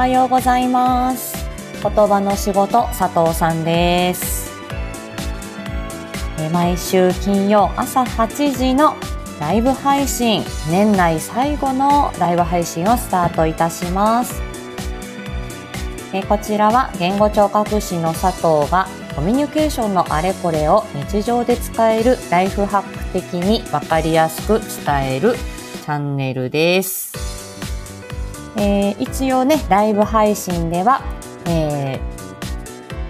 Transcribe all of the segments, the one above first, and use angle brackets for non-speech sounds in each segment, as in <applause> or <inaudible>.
はようございます。言葉の仕事佐藤さんです。毎週金曜朝8時のライブ配信年内最後のライブ配信をスタートいたします。こちらは言語聴覚士の佐藤がコミュニケーションのあれこれを日常で使えるライフハック的にわかりやすく伝えるチャンネルです。えー、一応ね、ライブ配信では、え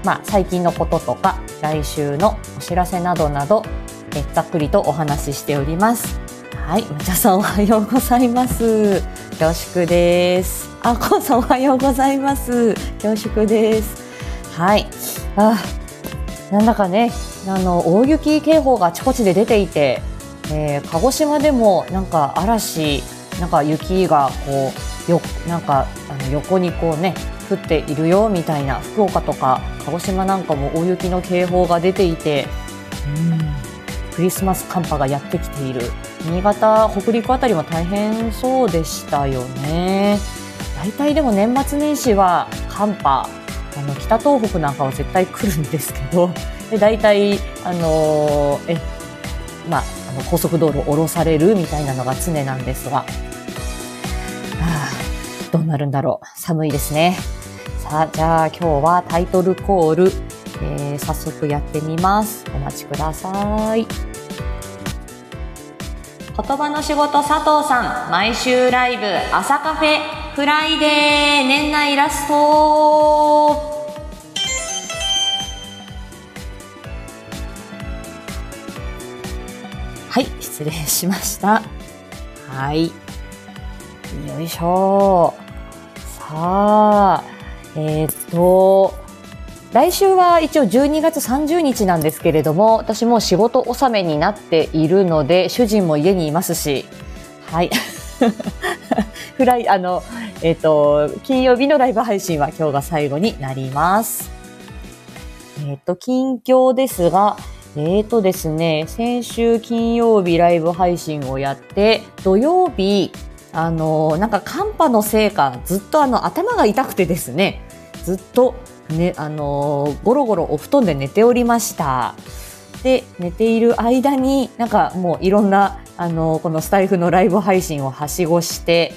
ー、まあ、最近のこととか、来週のお知らせなどなど、えざっくりとお話ししております。はい、まちゃさんおはようございます。恐縮です。あ、こうさんおはようございます。恐縮です。はい。あ、なんだかね、あの、大雪警報があちこちで出ていて、えー、鹿児島でもなんか嵐、なんか雪がこう、よ、なんかあの横にこうね、降っているよみたいな、福岡とか鹿児島なんかも大雪の警報が出ていて、うん、クリスマス寒波がやってきている。新潟、北陸あたりも大変そうでしたよね。大体でも年末年始は寒波あの北東北なんかは絶対来るんですけどで大体、あのー、えまあ、あの高速道路降ろされるみたいなのが常なんですが、はあ、どうなるんだろう。寒いですね。さあじゃあ今日はタイトルコール、えー、早速やってみます。お待ちください。言葉の仕事佐藤さん。毎週ライブ。朝カフェ。フライデー年内イラスト。はい失礼しました。はい。よいしょ。さあえー、っと来週は一応12月30日なんですけれども私も仕事納めになっているので主人も家にいますしはい <laughs> フライ、あの、えっ、と、金曜日のライブ配信は今日が最後になります。えっ、と、近況ですが、えっ、ー、とですね、先週金曜日ライブ配信をやって、土曜日、あの、なんか寒波のせいか、ずっとあの、頭が痛くてですね、ずっと、ね、あの、ゴロゴロお布団で寝ておりました。で、寝ている間に、なんかもういろんなあのこのスタイフのライブ配信をはしごして、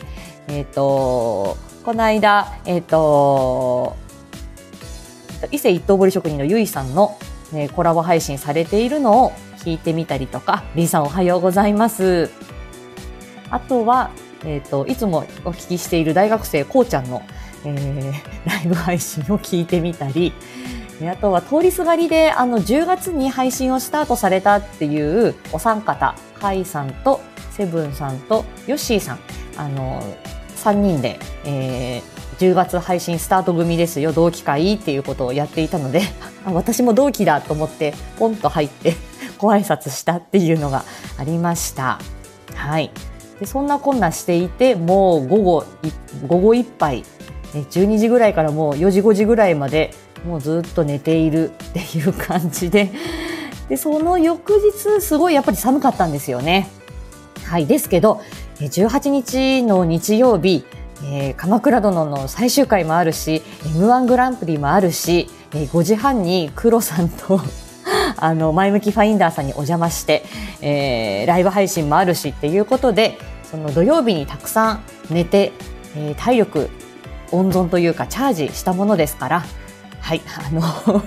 えっ、ー、とこの間、えっ、ー、と伊勢一刀彫職人のゆいさんの、ね、コラボ配信されているのを聞いてみたりとか、りーさんおはようございます。あとは、えっ、ー、と、いつもお聞きしている大学生こうちゃんの、えー、<laughs> ライブ配信を聞いてみたり、あとは通りすがりであの10月に配信をスタートされたっていうお三方、カイさんとセブンさんとヨッシーさん、あの3人で、えー、10月配信スタート組ですよ同期会っていうことをやっていたので <laughs> 私も同期だと思ってポンと入ってご挨拶したっていうのがありました。はいでそんなこんなしていてもう午後午後いっぱい12時ぐらいからもう4時5時ぐらいまでもうずっと寝ているっていう感じで <laughs> でその翌日すごいやっぱり寒かったんですよね。はいですけど18日の日曜日えー、鎌倉殿の最終回もあるし m 1グランプリもあるし、えー、5時半に黒さんと <laughs> あの前向きファインダーさんにお邪魔して、えー、ライブ配信もあるしっていうことでその土曜日にたくさん寝て、えー、体力温存というかチャージしたものですからはい、あの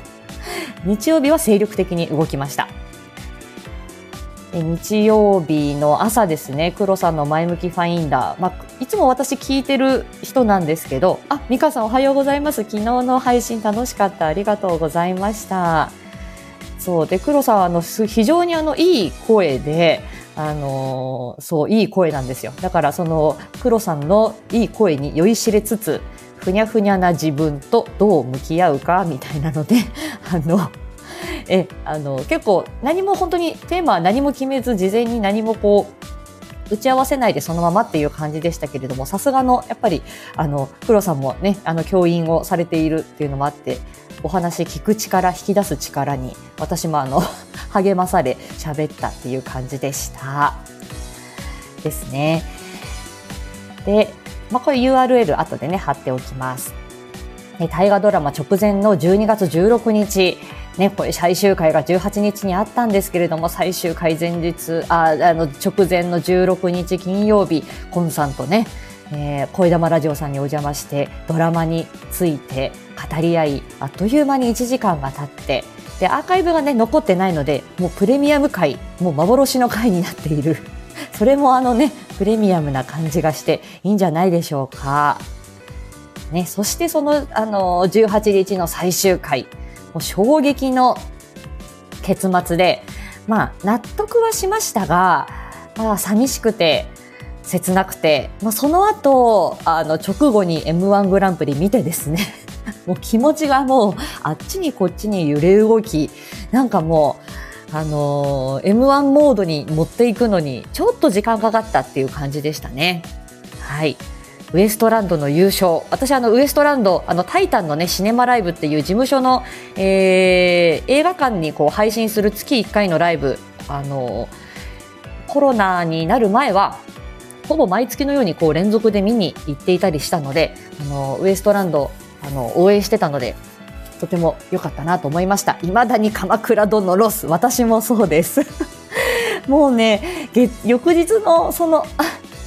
<laughs> 日曜日は精力的に動きました。日曜日の朝ですね、黒さんの前向きファインダー。まあ、いつも私聞いてる人なんですけど、あ、美香さんおはようございます。昨日の配信楽しかった。ありがとうございました。そう。で、黒さんはあの、非常にあの、いい声で、あの、そう、いい声なんですよ。だからその、黒さんのいい声に酔いしれつつ、ふにゃふにゃな自分とどう向き合うかみたいなので <laughs> あのえあの結構何も本当にテーマは何も決めず事前に何もこう打ち合わせないでそのままっていう感じでしたけれどもさすがのやっぱりあの黒さんもねあの教員をされているっていうのもあってお話聞く力引き出す力に私もあの <laughs> 励まされ喋ったっていう感じでした。ですね。でまあ、これ URL 後でね、貼っておきます。大河ドラマ直前の12月16日、ね、これ最終回が18日にあったんですけれども、最終回前日、ああの直前の16日金曜日、コンさんとね、えー、声玉ラジオさんにお邪魔してドラマについて語り合いあっという間に1時間が経ってでアーカイブがね残ってないのでもうプレミアム回もう幻の回になっている <laughs> それもあのねプレミアムな感じがしていいんじゃないでしょうか。ね、そしてそのあの18日の最終回う衝撃の結末でまあ納得はしましたが、まあ、寂しくて切なくて、まあ、その後あの直後に m 1グランプリ見てですね <laughs> もう気持ちがもうあっちにこっちに揺れ動きなんかもうあのー、M1 モードに持っていくのにちょっと時間かかったっていう感じでしたね。はい。ウエストランドの優勝。私あのウエストランド、あのタイタンのね、シネマライブっていう事務所の、えー、映画館にこう配信する月1回のライブ、あのコロナになる前はほぼ毎月のようにこう連続で見に行っていたりしたのであのウエストランドあの応援してたのでとても良かったなと思いました。未だに鎌倉殿ロス私もそうです。<laughs> もうね翌日のその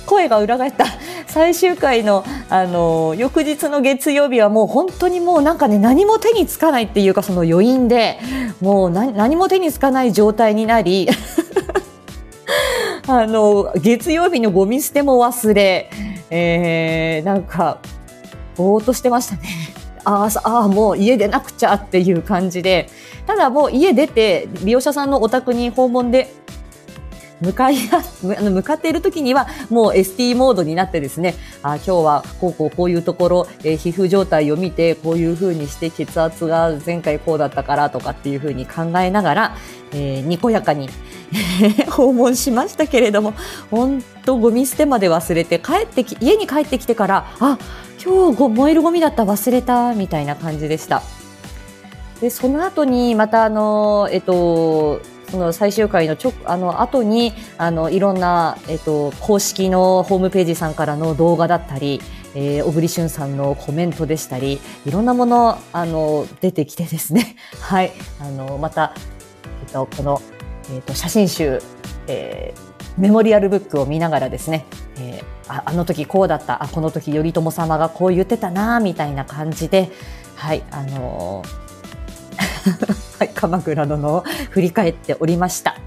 声が裏返った。最終回の、あの翌日の月曜日はもう本当にもうなんかね何も手につかないっていうかその余韻でもう何も手につかない状態になり <laughs> あの、月曜日のゴミ捨ても忘れ、えー、なんか、ぼーっとしてましたね。ああ、もう家出なくちゃっていう感じで、ただもう家出て、利用者さんのお宅に訪問で向かいあの向かっている時にはもう ST モードになってですね、あ今日はこうこうこういうところ、えー、皮膚状態を見てこういうふうにして血圧が前回こうだったからとかっていうふうに考えながら、えー、にこやかに <laughs> 訪問しましたけれども、本当ゴミ捨てまで忘れて帰ってき、家に帰ってきてから、あ、今日燃えるゴミだった忘れたみたいな感じでした。で、その後にまたあの、えっと、その最終回のちょあの後にあのいろんな、えっと、公式のホームページさんからの動画だったり、えー、小栗旬さんのコメントでしたりいろんなものあの出てきてですね。<laughs> はい。あのまた、えっと、この、えっと、写真集、えー、メモリアルブックを見ながらですね、えー、ああの時こうだったあこの時頼朝様がこう言ってたなみたいな感じではい。あのはい、<laughs> 鎌倉殿を振り返っておりました。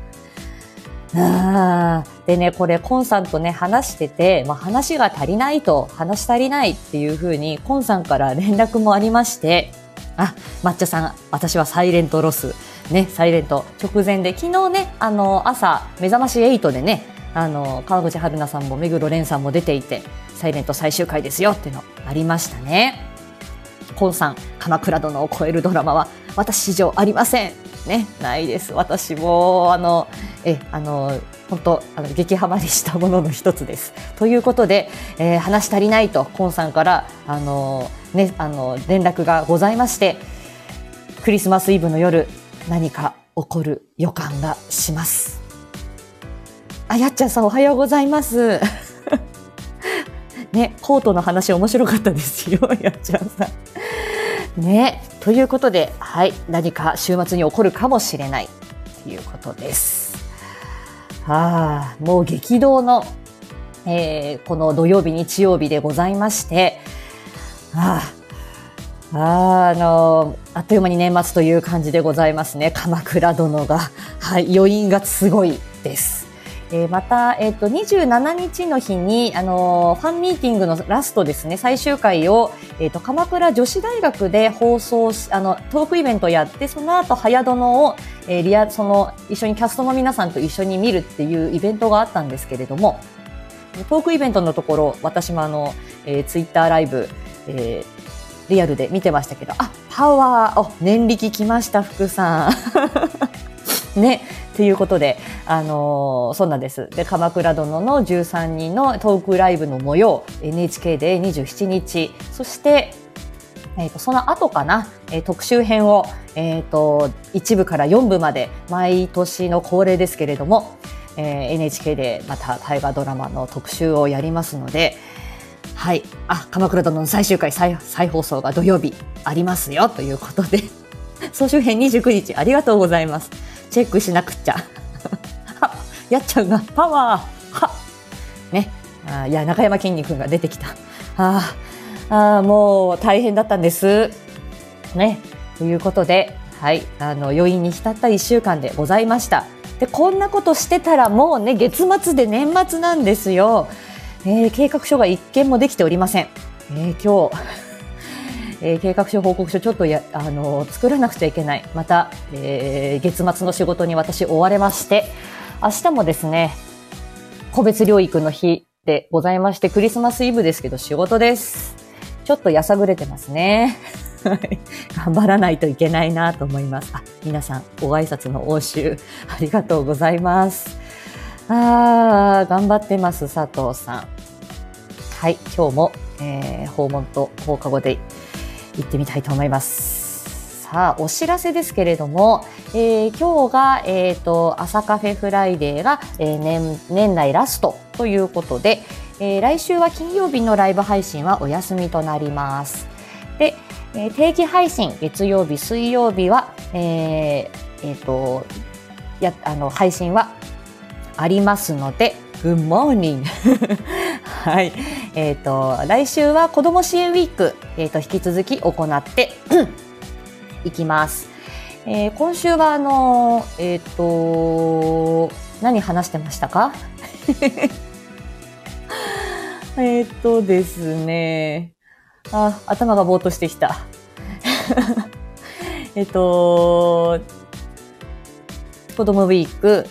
あでね、これ、コンさんとね、話してて、まあ、話が足りないと、話し足りないっていうふうに、コンさんから連絡もありまして、あ、抹茶さん、私はサイレントロス、ね、サイレント直前で、昨日ね、あの、朝、目覚まし8でね、あの、川口春奈さんも目黒蓮さんも出ていて、サイレント最終回ですよっていうのありましたね。コンさん、鎌倉殿を超えるドラマは私史上ありません。ね、ないです。私も、あの、え、あの、本当あの激ハマりしたものの一つです。ということで、えー、話足りないとコンさんからあのねあの連絡がございまして、クリスマスイブの夜何か起こる予感がします。あやっちゃんさんおはようございます。<laughs> ねコートの話面白かったですよやっちゃんさん。ねということで、はい、何か週末に起こるかもしれないということです。はあ、もう激動の、えー、この土曜日、日曜日でございまして、ああ、ああのあっという間に年末という感じでございますね。鎌倉殿が、はい、余韻がすごいです。えー、また、えっ、ー、と、27日の日に、あのー、ファンミーティングのラストですね、最終回を、えっ、と、鎌倉女子大学で放送し、あの、トークイベントやって、その後、早殿を、えー、リア、その、一緒にキャストの皆さんと一緒に見るっていうイベントがあったんですけれども、トークイベントのところ、私もあの、えー、ツイッターライブ、えー、リアルで見てましたけど、あ、パワー、お、年力来ました、福さん。<laughs> ね、ということで、あの、そうなんです。で、鎌倉殿の13人のトークライブの模様、NHK で27日、そして、えっ、ー、と、その後かな、えー、特集編を、えっ、ー、と、1部から4部まで、毎年の恒例ですけれども、えー、NHK でまた大河ドラマの特集をやりますので、はい。あ、鎌倉殿の最終回再再放送が土曜日ありますよということで、<laughs> 総集編29日ありがとうございます。チェックしなくっちゃ。<laughs> やっちゃうがパワーはね。あいや、中山きんに君が出てきた。ああ、もう大変だったんです。ね。ということで、はい。あの、余韻に浸った1週間でございました。で、こんなことしてたらもうね、月末で年末なんですよ。えー、計画書が一件もできておりません。えー、今日、えー、計画書報告書ちょっとや、あの作らなくちゃいけない。また、えー、月末の仕事に私追われまして、明日もですね、個別療育の日でございまして、クリスマスイブですけど仕事です。ちょっとやさぐれてますね。頑張らないといけないなと思います。あ、皆さん、ご挨拶の応酬、ありがとうございます。あー、頑張ってます、佐藤さん。はい、今日も、えー、訪問と放課後で行ってみたいと思います。さあ、お知らせですけれども、えー、今日が、えっ、ー、と、朝カフェフライデーが、えー、年、年内ラストということで、えー、来週は金曜日のライブ配信はお休みとなります。で、えー、定期配信、月曜日、水曜日は、えー、えー、と、や、あの、配信はありますので、Good morning! <laughs> はい。えっ、ー、と、来週は子ども支援ウィーク、えっ、ー、と、引き続き行って <clears throat> いきます。えー、今週は、あの、えっ、と、何話してましたか？<laughs> えっとですね。あ、頭がぼーっとしてきた。<laughs> えっと、子供ウィーク、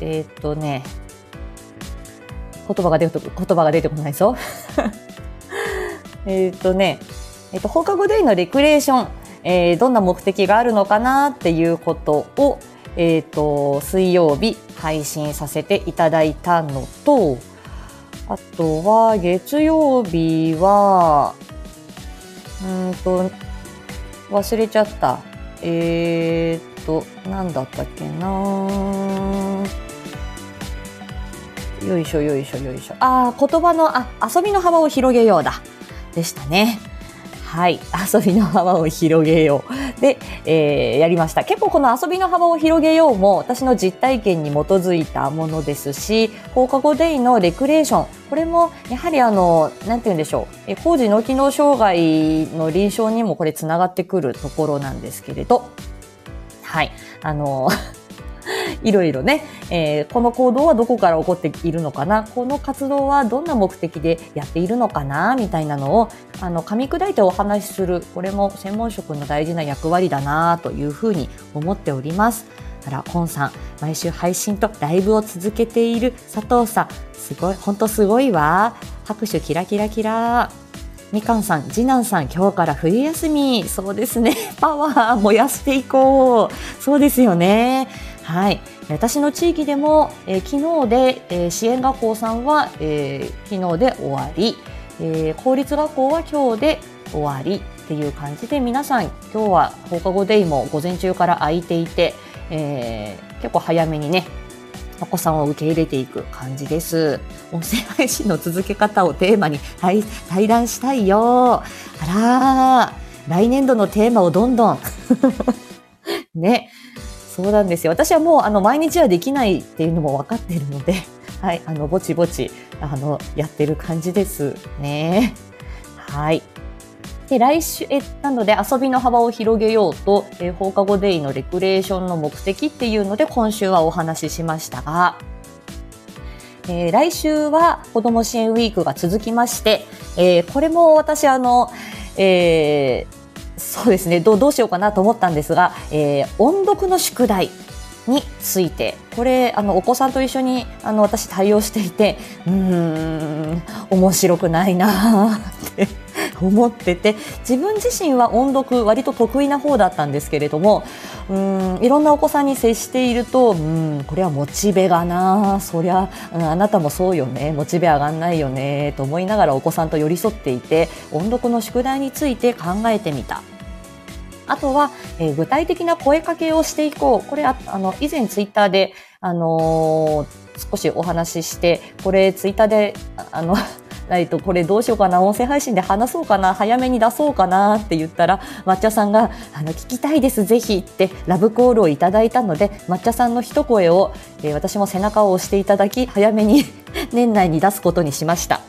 えっとね、言葉が出て、言葉が出てこないぞ。<laughs> えっとね、えっと、放課後デイのレクレーション、えー、どんな目的があるのかなっていうことを、えっ、と、水曜日配信させていただいたのと、あとは月曜日は、うんと、忘れちゃった。えー、っと、なんだったっけなよいしょよいしょよいしょ。ああ、言葉の、あ、遊びの幅を広げようだ。でしたね。はい。遊びの幅を広げよう。で、えー、やりました。結構この遊びの幅を広げようも私の実体験に基づいたものですし、放課後デイのレクレーション。これも、やはりあの、なんて言うんでしょう。え工事脳機能障害の臨床にもこれ繋がってくるところなんですけれど、はい。あの、いろいろね、えー、この行動はどこから起こっているのかな、この活動はどんな目的でやっているのかな、みたいなのを、あの、噛み砕いてお話しする、これも専門職の大事な役割だな、というふうに思っております。あら、コンさん、毎週配信とライブを続けている佐藤さん、すごい、ほんとすごいわ。拍手キラキラキラ。みかんさん、次男さん、今日から冬休み。そうですね。<laughs> パワー燃やしていこう。そうですよね。はい。私の地域でも、えー、昨日で、えー、支援学校さんは、えー、昨日で終わり、えー、公立学校は今日で終わりっていう感じで皆さん今日は放課後デイも午前中から空いていて、えー、結構早めにねお子さんを受け入れていく感じです。音声配信の続け方をテーマに対対談したいよ。あら来年度のテーマをどんどん <laughs> ね、そうなんですよ。私はもうあの毎日はできないっていうのも分かっているので、<laughs> はい、あのぼちぼちあのやってる感じですね。はい。で、来週、え、なので遊びの幅を広げようと、え放課後デイのレクレーションの目的っていうので今週はお話ししましたが、えー、来週は子ども支援ウィークが続きまして、えー、これも私あの、えーそうですね。どうどうしようかなと思ったんですが、えー、音読の宿題について。これあのお子さんと一緒にあの私対応していてうーん面白くないなって思ってて自分自身は音読割と得意な方だったんですけれどもうんいろんなお子さんに接しているとうんこれはモチベがなそりゃ、うん、あなたもそうよねモチベ上がんないよねと思いながらお子さんと寄り添っていて音読の宿題について考えてみた。あとは、えー、具体的な声かけをしていこう。これ、ああの、以前ツイッターで、あのー、少しお話しして、これツイッターで、あの、えっと、これどうしようかな、音声配信で話そうかな、早めに出そうかなって言ったら、抹茶さんが、あの、聞きたいです、ぜひってラブコールをいただいたので、抹茶さんの一声を、えー、私も背中を押していただき、早めに <laughs> 年内に出すことにしました。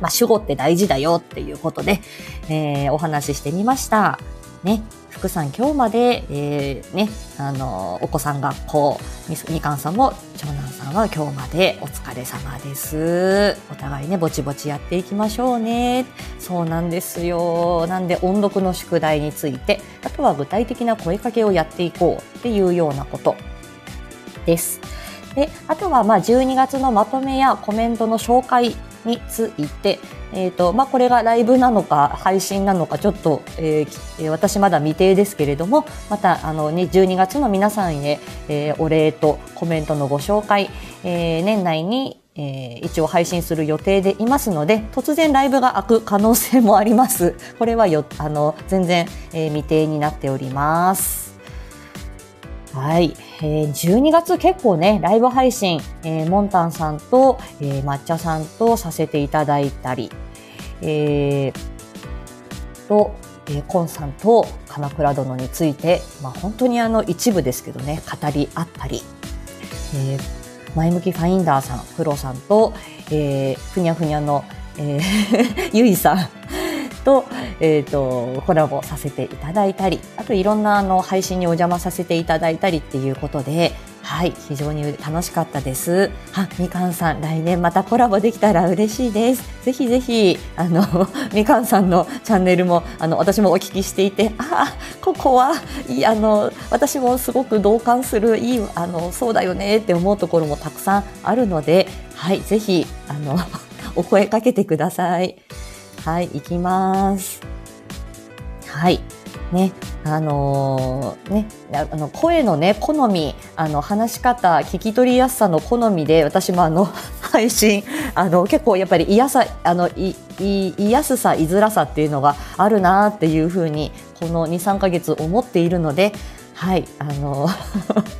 まあ、主語って大事だよっていうことで、えー、お話ししてみました。ね。福さん今日まで、えー、ね、あの、お子さん学校、みみかんさんも長男さんは今日までお疲れ様です。お互いね、ぼちぼちやっていきましょうね。そうなんですよ。なんで音読の宿題について、あとは具体的な声かけをやっていこうっていうようなことです。で、あとはまあ12月のまとめやコメントの紹介について、えーとまあ、これがライブなのか配信なのかちょっと、えー、私まだ未定ですけれどもまたあの、ね、12月の皆さんへ、えー、お礼とコメントのご紹介、えー、年内に、えー、一応配信する予定でいますので突然ライブが開く可能性もあります。これはよあの全然、えー、未定になっております。はい。えー、12月結構ね、ライブ配信、えー、モンタンさんと、えー、抹茶さんとさせていただいたり、えー、と、えー、コンさんと鎌倉殿について、まあ本当にあの一部ですけどね、語り合ったり、えー、前向きファインダーさん、プロさんと、えー、ふにゃふにゃの、えー、<laughs> ゆいさん、と、えっ、ー、と、コラボさせていただいたり、あといろんなあの配信にお邪魔させていただいたりっていうことで、はい、非常に楽しかったです。あ、みかんさん、来年またコラボできたら嬉しいです。ぜひぜひ、あの、<laughs> みかんさんのチャンネルも、あの、私もお聞きしていて、あ、ここは、いあの、私もすごく同感する、いい、あの、そうだよねって思うところもたくさんあるので、はい、ぜひ、あの、<laughs> お声かけてください。はい、いきます。はい。ね、あのー、ね、あの声のね好み、あの話し方、聞き取りやすさの好みで、私もあの <laughs> 配信、あの結構やっぱり嫌さ、あのいいいやすさ、いづらさっていうのがあるなっていうふうにこの2、3ヶ月思っているので、はい、あの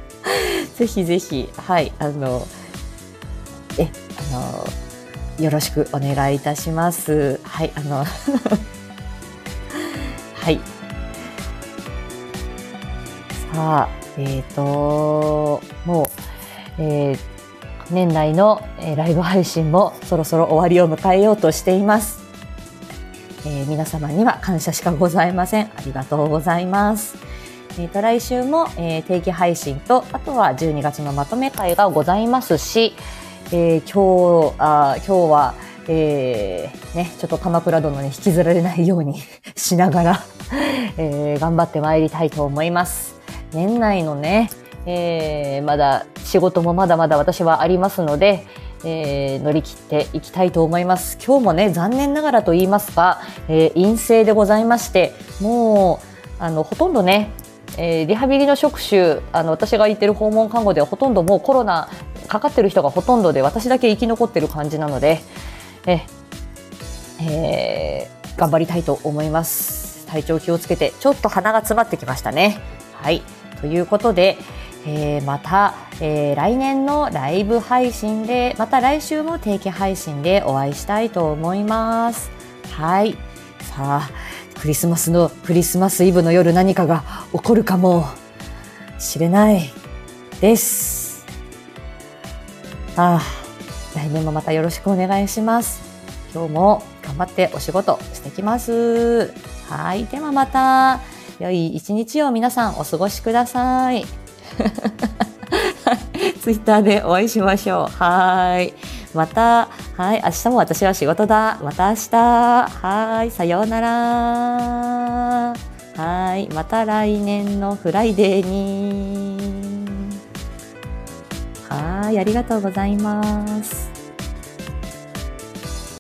<laughs> ぜひぜひ、はい、あのえ、あのよろしくお願いいたします。はい、あの <laughs> はい。さあ、えっ、ー、と、もう、えー、年内の、えー、ライブ配信もそろそろ終わりを迎えようとしています。えー、皆様には感謝しかございません。ありがとうございます。えーと、来週も、えー、定期配信と、あとは12月のまとめ会がございますし、えー、今日あ今日は、えー、ね、ちょっと鎌倉殿に引きずられないように <laughs> しながらえー、頑張ってまいりたいと思います。年内のね、えー、まだ仕事もまだまだ私はありますので、えー、乗り切っていきたいと思います。今日もね、残念ながらと言いますか、えー、陰性でございまして、もう、あの、ほとんどね、えー、リハビリの職種、あの、私が行ってる訪問看護ではほとんどもうコロナかかってる人がほとんどで私だけ生き残ってる感じなので、ええー、頑張りたいと思います。体調気をつけて、ちょっと鼻が詰まってきましたね。はい。ということで、えー、また、えー、来年のライブ配信で、また来週も定期配信でお会いしたいと思います。はい。さあ、クリスマスの、クリスマスイブの夜何かが起こるかもしれないです。ああ、来年もまたよろしくお願いします。今日も頑張ってお仕事してきます。はい。ではまた、良い一日を皆さんお過ごしください。<laughs> ツイッターでお会いしましょう。はい。また、はい。明日も私は仕事だ。また明日。はい。さようなら。はい。また来年のフライデーに。い、ありがとうございます。